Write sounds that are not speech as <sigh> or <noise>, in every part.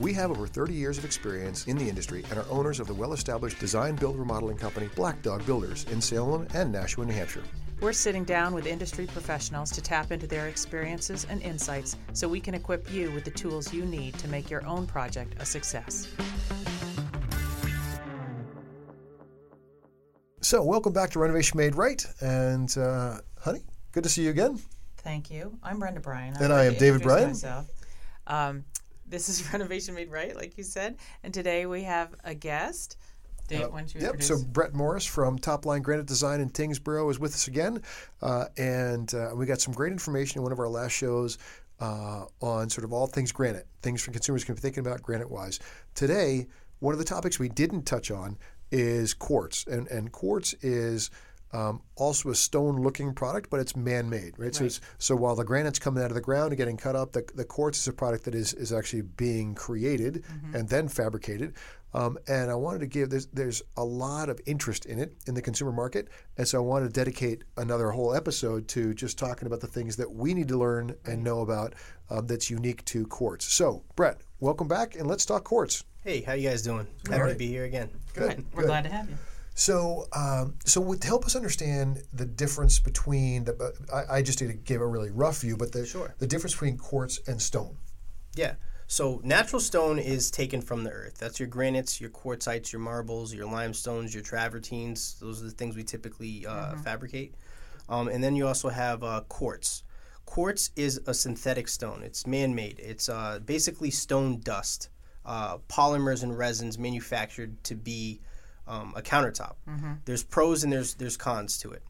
We have over 30 years of experience in the industry and are owners of the well established design build remodeling company Black Dog Builders in Salem and Nashua, New Hampshire. We're sitting down with industry professionals to tap into their experiences and insights so we can equip you with the tools you need to make your own project a success. So, welcome back to Renovation Made Right. And, uh, honey, good to see you again. Thank you. I'm Brenda Bryan. And I am David Bryan. Um, this is <laughs> Renovation Made Right, like you said. And today we have a guest. Dave, why don't you Yep. introduce? So Brett Morris from Top Line Granite Design in Tyngsboro is with us again, uh, and uh, we got some great information in one of our last shows uh, on sort of all things granite, things for consumers can be thinking about granite wise. Today, one of the topics we didn't touch on is quartz, and and quartz is. Um, also a stone-looking product, but it's man-made, right? So, it's, so while the granite's coming out of the ground and getting cut up, the, the quartz is a product that is, is actually being created and then fabricated. Um, and I wanted to give there's there's a lot of interest in it in the consumer market, and so I wanted to dedicate another whole episode to just talking about the things that we need to learn and know about um, that's unique to quartz. So, Brett, welcome back, and let's talk quartz. Hey, how you guys doing? Happy right. to be here again. Good. We're glad to have you. So, um, so to help us understand the difference between the, I, I just did, gave a really rough view, but the Sure. the difference between quartz and stone. Yeah. So natural stone is taken from the earth. That's your granites, your quartzites, your marbles, your limestones, your travertines. Those are the things we typically uh, fabricate. Um, and then you also have uh, quartz. Quartz is a synthetic stone. It's man-made. It's uh, basically stone dust, uh, polymers and resins manufactured to be um, a countertop. There's pros and there's there's cons to it.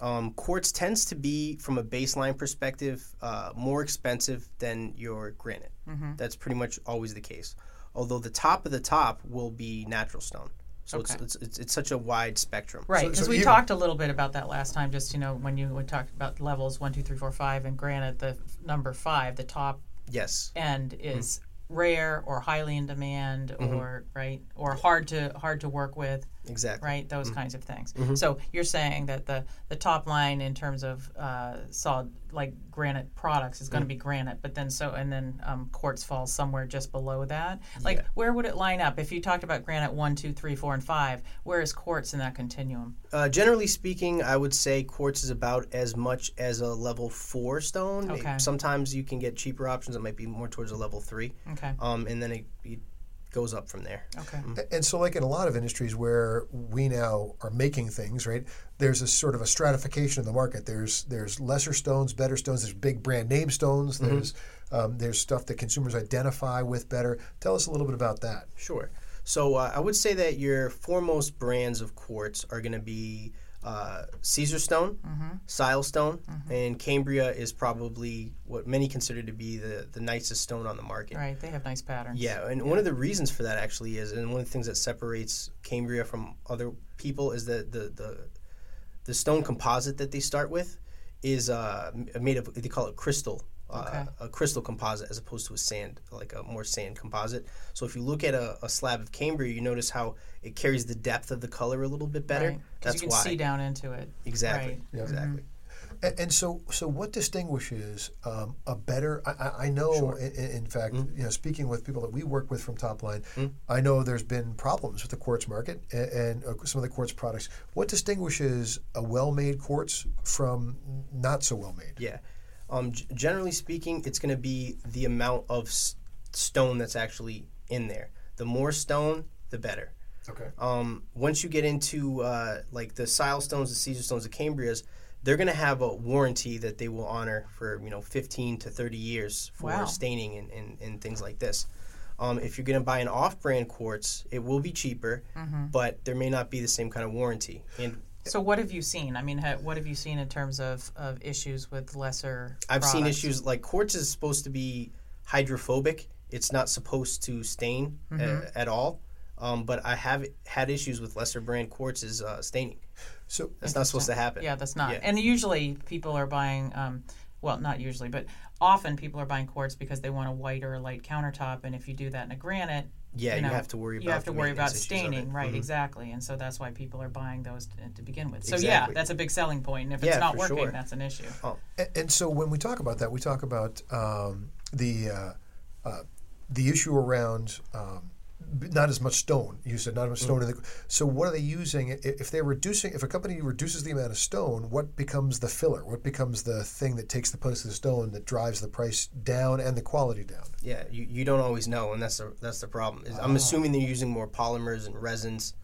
Um, quartz tends to be, from a baseline perspective, uh, more expensive than your granite. That's pretty much always the case. Although the top of the top will be natural stone. So Okay. it's, it's, it's, it's such a wide spectrum. Right, because so we even- talked a little bit about that last time. Just you know, when you we talked about levels one, two, three, four, five, and granite, the f- number five, the top Yes. end is rare or highly in demand, mm-hmm. or right, or hard to hard to work with, Exactly. right? Those kinds of things. So you're saying that the the top line in terms of uh, solid like granite products is going to be granite, but then so and then um, quartz falls somewhere just below that. Like Yeah. where would it line up if you talked about granite one, two, three, four, and five? Where is quartz in that continuum? Uh, generally speaking, I would say quartz is about as much as a level four stone. Okay. Sometimes you can get cheaper options that might be more towards a level three. Okay. Um, and then it, it goes up from there. Okay. And so, like in a lot of industries where we now are making things, right? There's a sort of a stratification in the market. There's there's lesser stones, better stones. There's big brand name stones. There's um, there's stuff that consumers identify with better. Tell us a little bit about that. Sure. So uh, I would say that your foremost brands of quartz are going to be uh, Caesarstone, Sile stone, and Cambria is probably what many consider to be the, the nicest stone on the market. Right. They have nice patterns. Yeah, and one of the reasons for that actually is, and one of the things that separates Cambria from other people is that the the, the stone composite that they start with is uh, made of they call it crystal. Uh, Okay. A crystal composite as opposed to a sand, like a more sand composite. So if you look at a, a slab of Cambria, you notice how it carries the depth of the color a little bit better. Right. 'Cause That's you can why. see down into it. Exactly. Right. Yeah. Exactly. And, and so, so what distinguishes um, a better? I, I- I know, in, in fact, you know, speaking with people that we work with from Topline, I know there's been problems with the quartz market and, and uh, some of the quartz products. What distinguishes a well-made quartz from not so well-made? Yeah. Um, g- generally speaking, it's going to be the amount of s- stone that's actually in there. The more stone, the better. Okay. Um, once you get into uh, like the Silestones, the Caesarstones, the Cambrias, they're going to have a warranty that they will honor for you know 15 to 30 years for Wow. staining and, and, and things like this. Um, if you're going to buy an off-brand quartz, it will be cheaper, but there may not be the same kind of warranty. And So what have you seen? I mean, ha, what have you seen in terms of, of issues with lesser? I've seen issues like quartz is supposed to be hydrophobic It's not supposed to stain uh, at all. Um, but I have had issues with lesser brand quartzes uh, staining. So That's not supposed to happen. Yeah, that's not. Yeah. And usually people are buying, um, well, not usually, but often people are buying quartz because they want a white or a light countertop. And if you do that in a granite, Yeah, you, know, have to worry about you have to worry about maintenance issues of it. staining, right? Mhm. Exactly, and so that's why people are buying those to, to begin with. So Exactly. yeah, that's a big selling point. And if Yeah, it's not working, sure. that's an issue. And, and so when we talk about that, we talk about um, the uh, uh, the issue around um, b- not as much stone. You said not as much stone. In the, so what are they using? If they're reducing, if a company reduces the amount of stone, what becomes the filler? What becomes the thing that takes the place of the stone that drives the price down and the quality down? Yeah, you, you don't always know, and that's the that's the problem. Is Oh. I'm assuming they're using more polymers and resins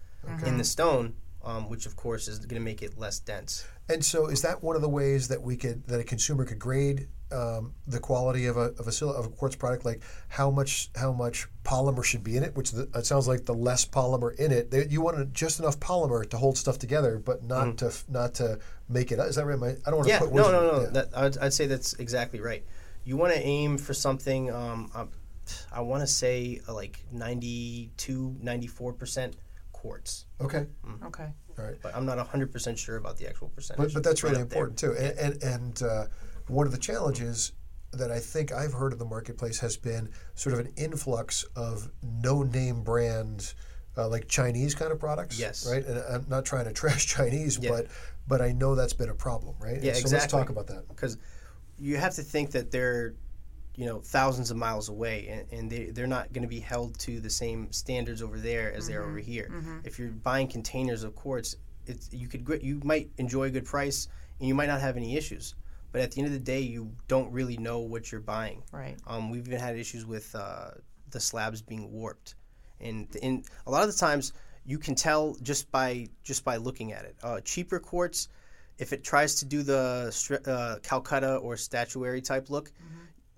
in the stone, um, which of course is going to make it less dense. And so, is that one of the ways that we could that a consumer could grade um, the quality of a of a, sil- of a quartz product, like how much how much polymer should be in it? Which the, it sounds like the less polymer in it, they, you want just enough polymer to hold stuff together, but not to f- not to make it. Is that right? I, I don't want to Yeah, put no, words no, in- no. yeah. That, I'd, I'd say that's exactly right. You want to aim for something. Um, I want to say uh, like 92, 94 percent quartz, okay, Okay. all right. but I'm not hundred percent sure about the actual percentage. But, but that's It's right really there. important too. And and, and uh, one of the challenges that I think I've heard in the marketplace has been sort of an influx of no name brand. Uh, like Chinese kind of products, Yes. right? And I'm not trying to <laughs> trash Chinese, Yeah. but but I know that's been a problem, right? Yeah, so exactly. let's talk about that. because you have to think that they're you know thousands of miles away and, and they, they're not going to be held to the same standards over there as they are over here if you're buying containers of quartz it's you could you might enjoy a good price and you might not have any issues but at the end of the day you don't really know what you're buying Right. um, we've even had issues with uh, the slabs being warped, and in a lot of the times you can tell just by just by looking at it. Uh, cheaper quartz, if it tries to do the uh, Calcutta or statuary type look,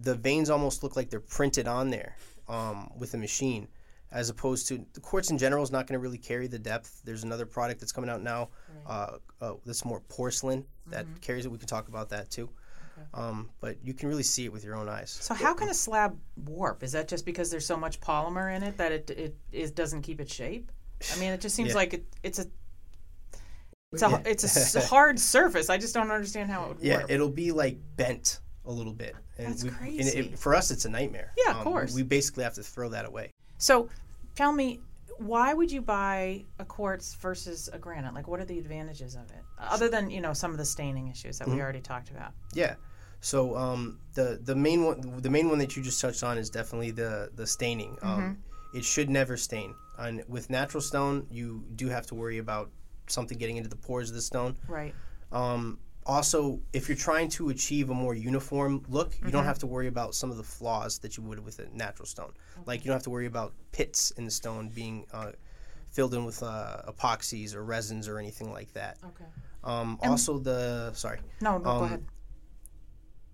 the veins almost look like they're printed on there um, with a machine, as opposed to the quartz in general is not going to really carry the depth. There's another product that's coming out now uh, uh, that's more porcelain that carries it. We can talk about that too. Um, but you can really see it with your own eyes. So how can a slab warp? Is that just because there's so much polymer in it that it it, it doesn't keep its shape? I mean, it just seems Yeah. like it, it's a it's a it's a s- <laughs> hard surface. I just don't understand how it would Yeah, warp. it'll be like bent a little bit. And That's we, and crazy. it, for us, it's a nightmare. Yeah, of Um, course. We basically have to throw that away. So, tell me, why would you buy a quartz versus a granite? Like, what are the advantages of it, other than you know some of the staining issues that Mm-hmm. we already talked about? Yeah. So um, the the main one the main one that you just touched on is definitely the the staining. Um, it should never stain. And with natural stone, you do have to worry about something getting into the pores of the stone. Right. Um, also, if you're trying to achieve a more uniform look, you don't have to worry about some of the flaws that you would with a natural stone. Like you don't have to worry about pits in the stone being uh, filled in with uh, epoxies or resins or anything like that. Okay. Um, also, the sorry, No, no, go Um, ahead.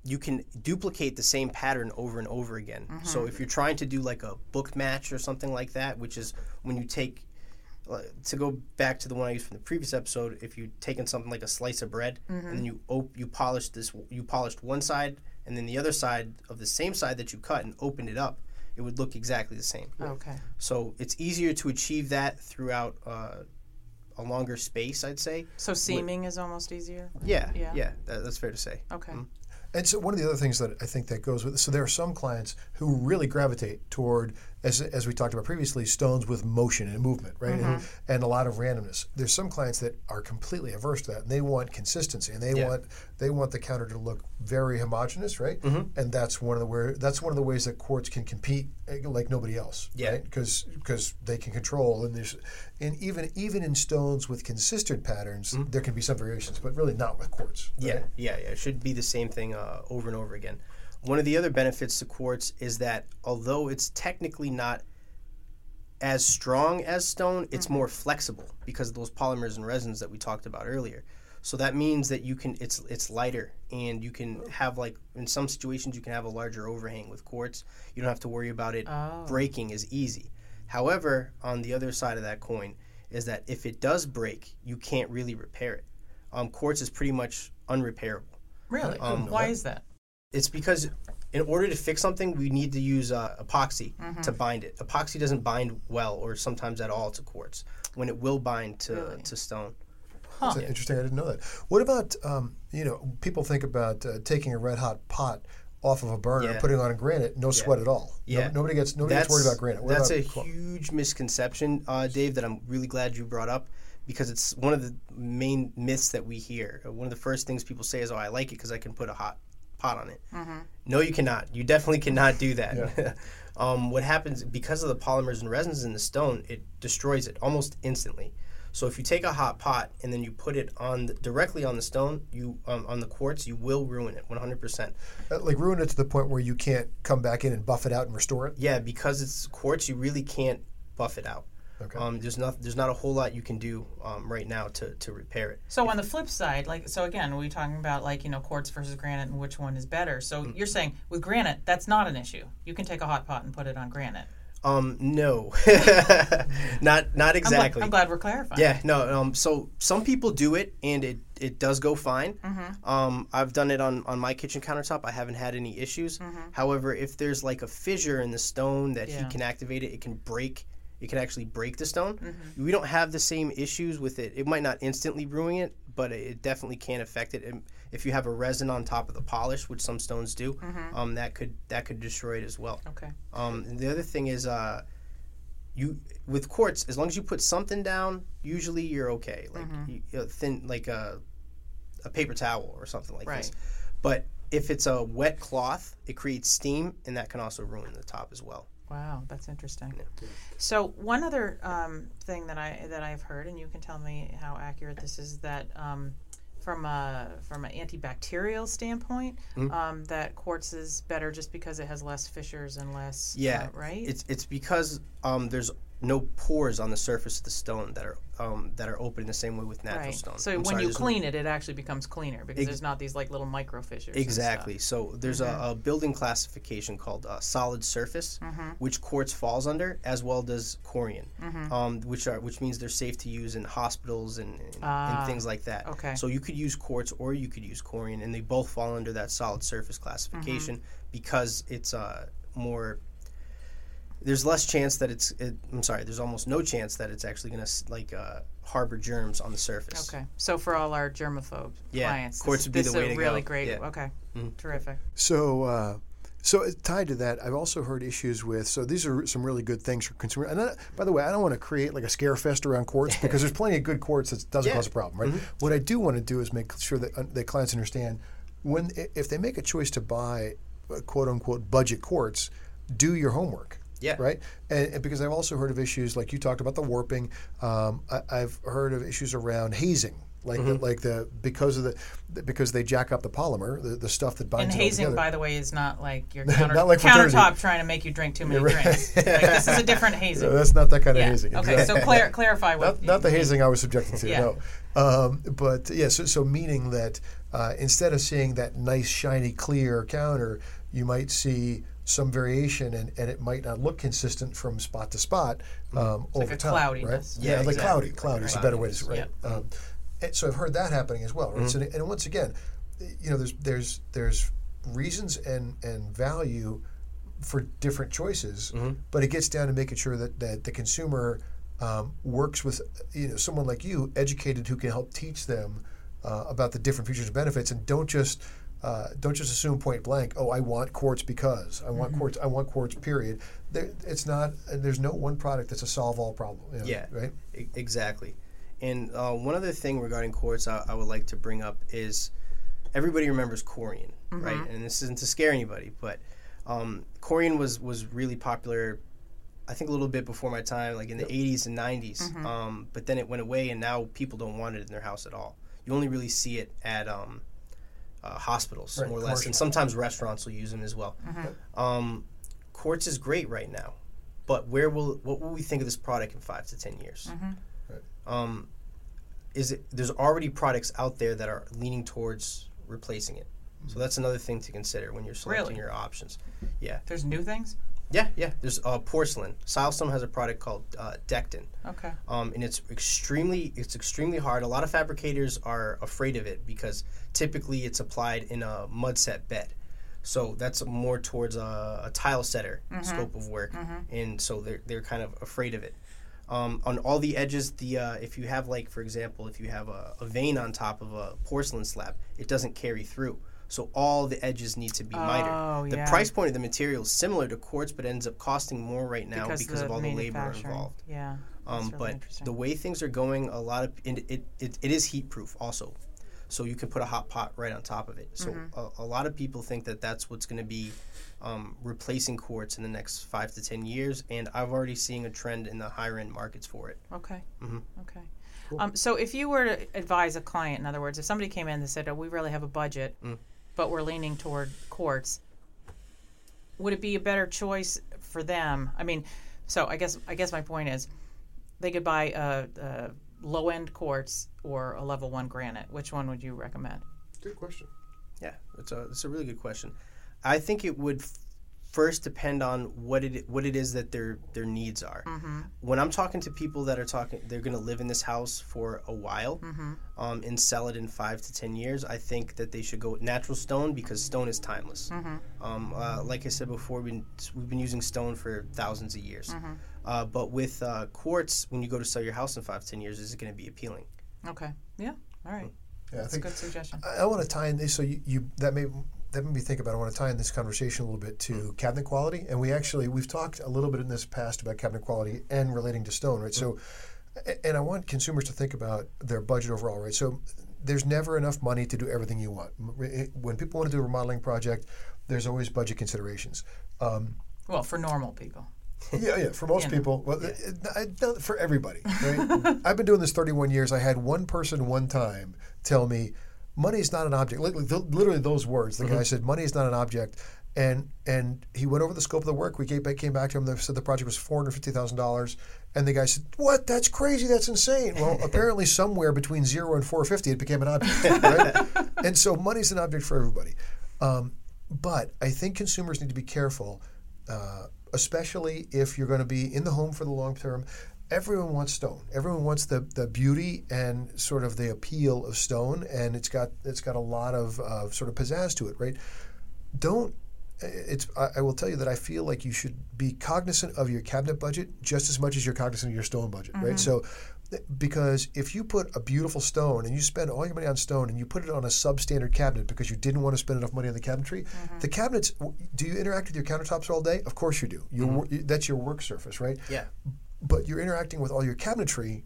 you can duplicate the same pattern over and over again. Mm-hmm. So if you're trying to do like a book match or something like that, which is when you take to go back to the one I used from the previous episode, if you taken something like a slice of bread Mm-hmm. and then you op- you polished this you polished one side and then the other side of the same side that you cut and opened it up, it would look exactly the same. Okay. So it's easier to achieve that throughout uh, a longer space, I'd say. So seaming is almost easier. Yeah, Yeah. yeah, that, that's fair to say. Okay. And so one of the other things that I think that goes with so there are some clients who really gravitate toward as, as we talked about previously stones with motion and movement right and, and a lot of randomness. There's some clients that are completely averse to that and they want consistency and they Yeah. want they want the counter to look very homogeneous right and that's one of the where that's one of the ways that quartz can compete eh, like nobody else Yeah. right because because they can control and there's and even even in stones with consistent patterns there can be some variations but really not with quartz right? Yeah, yeah, yeah. It should be the same thing uh, over and over again. One of the other benefits to quartz is that although it's technically not as strong as stone, it's more flexible because of those polymers and resins that we talked about earlier. So that means that you can it's it's lighter and you can have like in some situations you can have a larger overhang with quartz. You don't have to worry about it Oh. breaking as easy. However, on the other side of that coin is that if it does break, you can't really repair it. Um, quartz is pretty much unrepairable. Really? Um, Why is that? It's because in order to fix something, we need to use uh, epoxy Mm-hmm. to bind it. Epoxy doesn't bind well, or sometimes at all, to quartz. When it will bind to Really? to stone. That's interesting. I didn't know that. What about um, you know people think about uh, taking a red hot pot off of a burner and Yeah. putting it on a granite, no sweat at all. No- Yeah. nobody gets nobody gets worried about granite. What that's about a qu- huge misconception, uh, Dave. That I'm really glad you brought up because it's one of the main myths that we hear. Uh, One of the first things people say is, "Oh, I like it because I can put a hot pot on it." No, you cannot. You definitely cannot do that. <laughs> um, what happens because of the polymers and resins in the stone, it destroys it almost instantly. So if you take a hot pot and then you put it on the, directly on the stone, you um, on the quartz, you will ruin it 100%. uh, like ruin it to the point where you can't come back in and buff it out and restore it. Yeah, because it's quartz, you really can't buff it out. Okay. Um, there's not there's not a whole lot you can do um, right now to, to repair it. So on the flip side, like so again, we're talking about like you know quartz versus granite and which one is better? So Mm. you're saying with granite, that's not an issue. You can take a hot pot and put it on granite. Um, no, <laughs> <laughs> not not I'm, exactly. I'm glad we're clarifying. Yeah, no. Um, so some people do it, and it, it does go fine. Mm-hmm. Um, I've done it on, on my kitchen countertop. I haven't had any issues. However, if there's like a fissure in the stone that Mm-hmm. Yeah. heat can activate it, it can break. It can actually break the stone. Mm-hmm. We don't have the same issues with it. It might not instantly ruin it, but it definitely can affect it. And if you have a resin on top of the polish, which some stones do, Mm-hmm. um, that could that could destroy it as well. Okay. Um, and the other thing is, uh, you with quartz, as long as you put something down, usually you're okay. Like Mm-hmm. you, you know, thin, like a a paper towel or something like this. Right. But if it's a wet cloth, it creates steam, and that can also ruin the top as well. Wow, that's interesting. So one other um, thing that I that I've heard, and you can tell me how accurate this is, that um, from a from an antibacterial standpoint, Mm-hmm. um, that quartz is better just because it has less fissures and less. Yeah, uh, right. It's it's because um, there's no pores on the surface of the stone that are um, that are open in the same way with natural right. stone. So I'm when sorry, you no- clean it, it actually becomes cleaner because there's not these like little micro fissures. Exactly. So there's Mm-hmm. a, a building classification called uh, solid surface, Mm-hmm. which quartz falls under, as well does corian, Mm-hmm. um, which are which means they're safe to use in hospitals and, and, Ah, and things like that. okay. So you could use quartz or you could use corian, and they both fall under that solid surface classification Mm-hmm. because it's uh, more. There's less chance that it's. It, I'm sorry. There's almost no chance that it's actually gonna like uh, harbor germs on the surface. Okay. So for all our germaphobe Yeah, clients, quartz this, would be this the way is a to really go. great. Yeah. Mm-hmm. Okay. Terrific. So, uh, so tied to that, I've also heard issues with. So these are some really good things for consumer. And I, by the way, I don't want to create like a scare fest around quartz because there's <laughs> plenty of good quartz that doesn't Yeah. cause a problem, right? What I do want to do is make sure that uh, that clients understand when if they make a choice to buy uh, quote unquote budget quartz, do your homework. Yeah. Right. And, and because I've also heard of issues like you talked about the warping. Um, I, I've heard of issues around hazing. Like, the, like the because of the the- because they jack up the polymer, the, the stuff that binds And it all hazing, together. by the way, is not like your <laughs> counter, Not like countertop trying to make you drink too many drinks. Like, this is a <laughs> different hazing. No, that's not that kind of hazing. Okay, exactly. so <laughs> clar- clarify what. not, not the hazing I was subjected to. Yeah. No, um, but yeah. So, so meaning that uh, instead of seeing that nice, shiny, clear counter, you might see some variation, and, and it might not look consistent from spot to spot um, like over a time. cloudiness. Right? Yeah, like exactly. cloudy. Cloudy is a better way to say right. Um, and so I've heard that happening as well. Right. So, and once again, you know, there's there's there's reasons and and value for different choices, but it gets down to making sure that, that the consumer um, works with you know someone like you, educated, who can help teach them uh, about the different features and benefits, and don't just uh, don't just assume point blank. Oh, I want quartz because I want quartz. I want quartz. Period. There, it's not. There's no one product that's a solve all problem. you know, Yeah. Right. E- Exactly. And uh, one other thing regarding quartz I, I would like to bring up is everybody remembers corian, right? And this isn't to scare anybody, but um, corian was, was really popular, I think, a little bit before my time, like in the 80s and 90s. Um, but then it went away, and now people don't want it in their house at all. You only really see it at um, uh, hospitals, Right, more or less, and sometimes restaurants will use them as well. Um, quartz is great right now, but where will what will we think of this product in five to ten years? Um, is it there's already products out there that are leaning towards replacing it. So that's another thing to consider when you're selecting Really? your options. Yeah, There's new things. Yeah, yeah. There's uh, porcelain. Silestone has a product called uh, Dekton, Okay. um, and it's extremely it's extremely hard. A lot of fabricators are afraid of it because typically it's applied in a mud set bed. So that's more towards a, a tile setter Mm-hmm. scope of work, and so they're they're kind of afraid of it. Um, on all the edges, the uh, if you have like for example, if you have a, a vein on top of a porcelain slab, it doesn't carry through. So all the edges need to be Oh, mitered. The yeah. price point of the material is similar to quartz, but ends up costing more right now because, because of all the labor involved. Yeah. Um, really but the way things are going, a lot of and it, it, it is heat proof also, so you can put a hot pot right on top of it. So Mm-hmm. a, a lot of people think that that's what's going to be um, replacing quartz in the next five to ten years, and I've already seen a trend in the higher end markets for it. Okay. Mhm. Okay. Um, so if you were to advise a client, in other words, if somebody came in and said, oh, "We really have a budget, Mm. But we're leaning toward quartz," would it be a better choice for them? I mean, so I guess I guess my point is, they could buy uh, uh, a, a low end quartz or a level one granite. Which one would you recommend? Good question. Yeah, it's a it's a really good question. I think it would f- first depend on what it what it is that their their needs are. Mm-hmm. When I'm talking to people that are talking, they're going to live in this house for a while Mm-hmm. um, and sell it in five to ten years. I think that they should go with natural stone because stone is timeless. Mm-hmm. Um, uh, like I said before, we've been, we've been using stone for thousands of years. Mm-hmm. Uh, but with uh, quartz, when you go to sell your house in five ten years, is it going to be appealing? Okay. Yeah. All right. Yeah, I That's a think good suggestion. I, I want to tie in this. So you, you that may that made me think about. I want to tie in this conversation a little bit to cabinet quality, and we actually we've talked a little bit in this past about cabinet quality and relating to stone, right? So, and I want consumers to think about their budget overall, right? So, there's never enough money to do everything you want. When people want to do a remodeling project, there's always budget considerations. Um, Well, for normal people. yeah, yeah. For most You know. people, well, not for everybody. Right? <laughs> I've been doing this 31 years. I had one person one time tell me, "Money is not an object." Literally, literally those words. The guy said, "Money is not an object," and and he went over the scope of the work. We came back, came back to him. They said the project was four hundred fifty thousand dollars, and the guy said, "What? That's crazy. That's insane." Well, <laughs> apparently somewhere between zero and four fifty, it became an <laughs> object. Right? and so, money's an object for everybody. Um, but I think consumers need to be careful uh, especially if you're going to be in the home for the long term. Everyone wants stone. Everyone wants the, the beauty and sort of the appeal of stone, and it's got it's got a lot of uh, sort of pizzazz to it, right? Don't. It's. I, I will tell you that I feel like you should be cognizant of your cabinet budget just as much as you're cognizant of your stone budget, right? So, because if you put a beautiful stone and you spend all your money on stone and you put it on a substandard cabinet because you didn't want to spend enough money on the cabinetry, the cabinets. Do you interact with your countertops all day? Of course you do. Your, wor- That's your work surface, right? Yeah. But you're interacting with all your cabinetry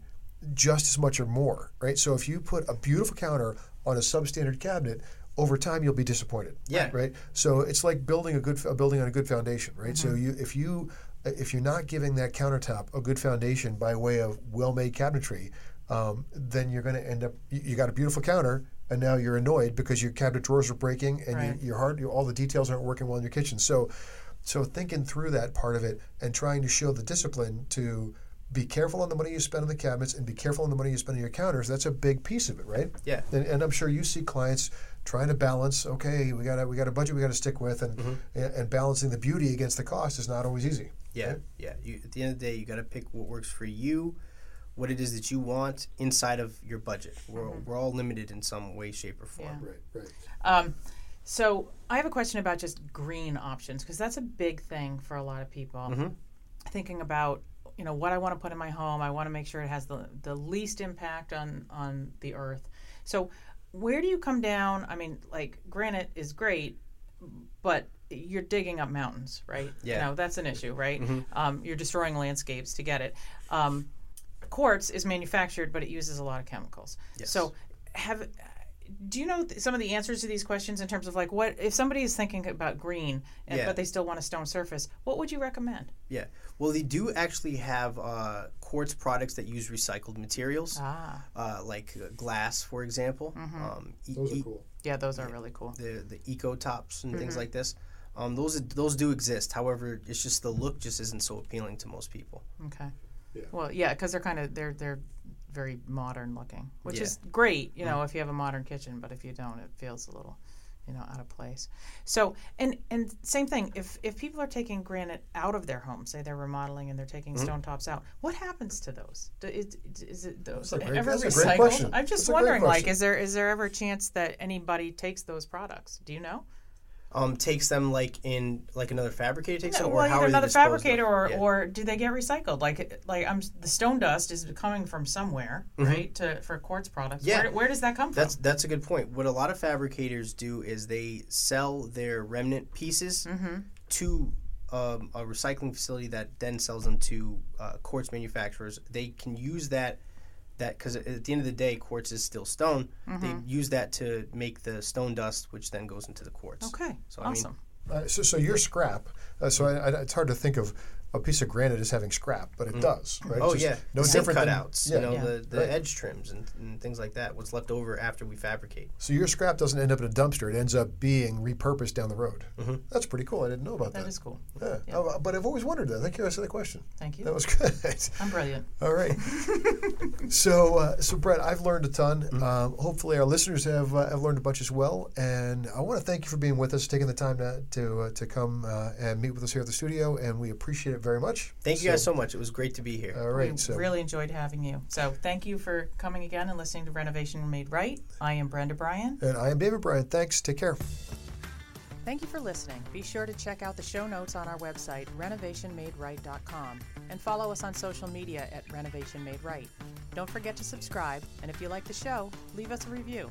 just as much or more, right? So if you put a beautiful counter on a substandard cabinet, over time you'll be disappointed. Yeah. Right. So it's like building a good a building on a good foundation, right? So you if you if you're not giving that countertop a good foundation by way of well-made cabinetry, um, then you're going to end up you, you got a beautiful counter and now you're annoyed because your cabinet drawers are breaking and Right. your, your hard your, all the details aren't working well in your kitchen. So so thinking through that part of it and trying to show the discipline to be careful on the money you spend on the cabinets and be careful on the money you spend on your counters. That's a big piece of it, right? Yeah. And, and I'm sure you see clients trying to balance. Okay, we got a we got a budget we got to stick with, and, and and balancing the beauty against the cost is not always easy. Yeah, right? yeah. You, at the end of the day, you got to pick what works for you, what it is that you want inside of your budget. We're, we're all limited in some way, shape, or form. Right, right. Um, so I have a question about just green options because that's a big thing for a lot of people. Thinking about you know what I want to put in my home, I want to make sure it has the the least impact on on the earth. So where do you come down? I mean, like granite is great, but you're digging up mountains, right? Yeah. You know that's an issue, right? Um, you're destroying landscapes to get it. Um, quartz is manufactured, but it uses a lot of chemicals. Yes. So have do you know th- some of the answers to these questions in terms of like what if somebody is thinking about green and, Yeah. but they still want a stone surface what would you recommend Yeah. Well, they do actually have uh, quartz products that use recycled materials, ah uh, like uh, glass, for example. Um, e- Those are cool. yeah those are really cool the the eco tops and Mm-hmm. things like this. Um, those those do exist. However, it's just the look just isn't so appealing to most people. okay Yeah. well yeah because they're kind of they're they're very modern looking which Yeah. is great you know if you have a modern kitchen but if you don't it feels a little you know out of place. So and and same thing if if people are taking granite out of their home say they're remodeling and they're taking mm-hmm. stone tops out what happens to those? Do- is, is it those That's a great- ever that's a great recycled? question. i'm just That's wondering like is there is there ever a chance that anybody takes those products? Do you know um, takes them like in like another fabricator takes No, them, or well, how are they another fabricator or, Yeah. or do they get recycled? Like like I'm the stone dust is coming from somewhere, right? To for quartz products. Mm-hmm. Yeah. Where, where does that come from? That's that's a good point. What a lot of fabricators do is they sell their remnant pieces Mm-hmm. to um, a recycling facility that then sells them to uh, quartz manufacturers. They can use that that because at the end of the day, quartz is still stone. Mm-hmm. They use that to make the stone dust, which then goes into the quartz. okay. So, I mean- awesome. Uh, so, so your scrap. Uh, so I, I, it's hard to think of a piece of granite is having scrap, but it does, right? Oh It's yeah, no the zinc different than- cutouts. yeah. You know Yeah. the, the Right. edge trims and, and things like that. What's left over after we fabricate. So your scrap doesn't end up in a dumpster; it ends up being repurposed down the road. That's pretty cool. I didn't know about that. That is cool. yeah. Oh, but I've always wondered that. Thank you. I said the question. Thank you. That was <laughs> good. I'm brilliant. All right. <laughs> so, uh, so Brett, I've learned a ton. Mm-hmm. Um, hopefully, our listeners have uh, have learned a bunch as well. And I want to thank you for being with us, taking the time to to, uh, to come uh, and meet with us here at the studio, and we appreciate it very much. Thank you guys so much. It was great to be here. All right. we so, really enjoyed having you. So thank you for coming again and listening to Renovation Made Right. I am Brenda Bryan. and I am David Bryan. Thanks. Take care. Thank you for listening. Be sure to check out the show notes on our website, renovationmaderight.com, and follow us on social media at Renovation Made Right. Don't forget to subscribe, and if you like the show, leave us a review.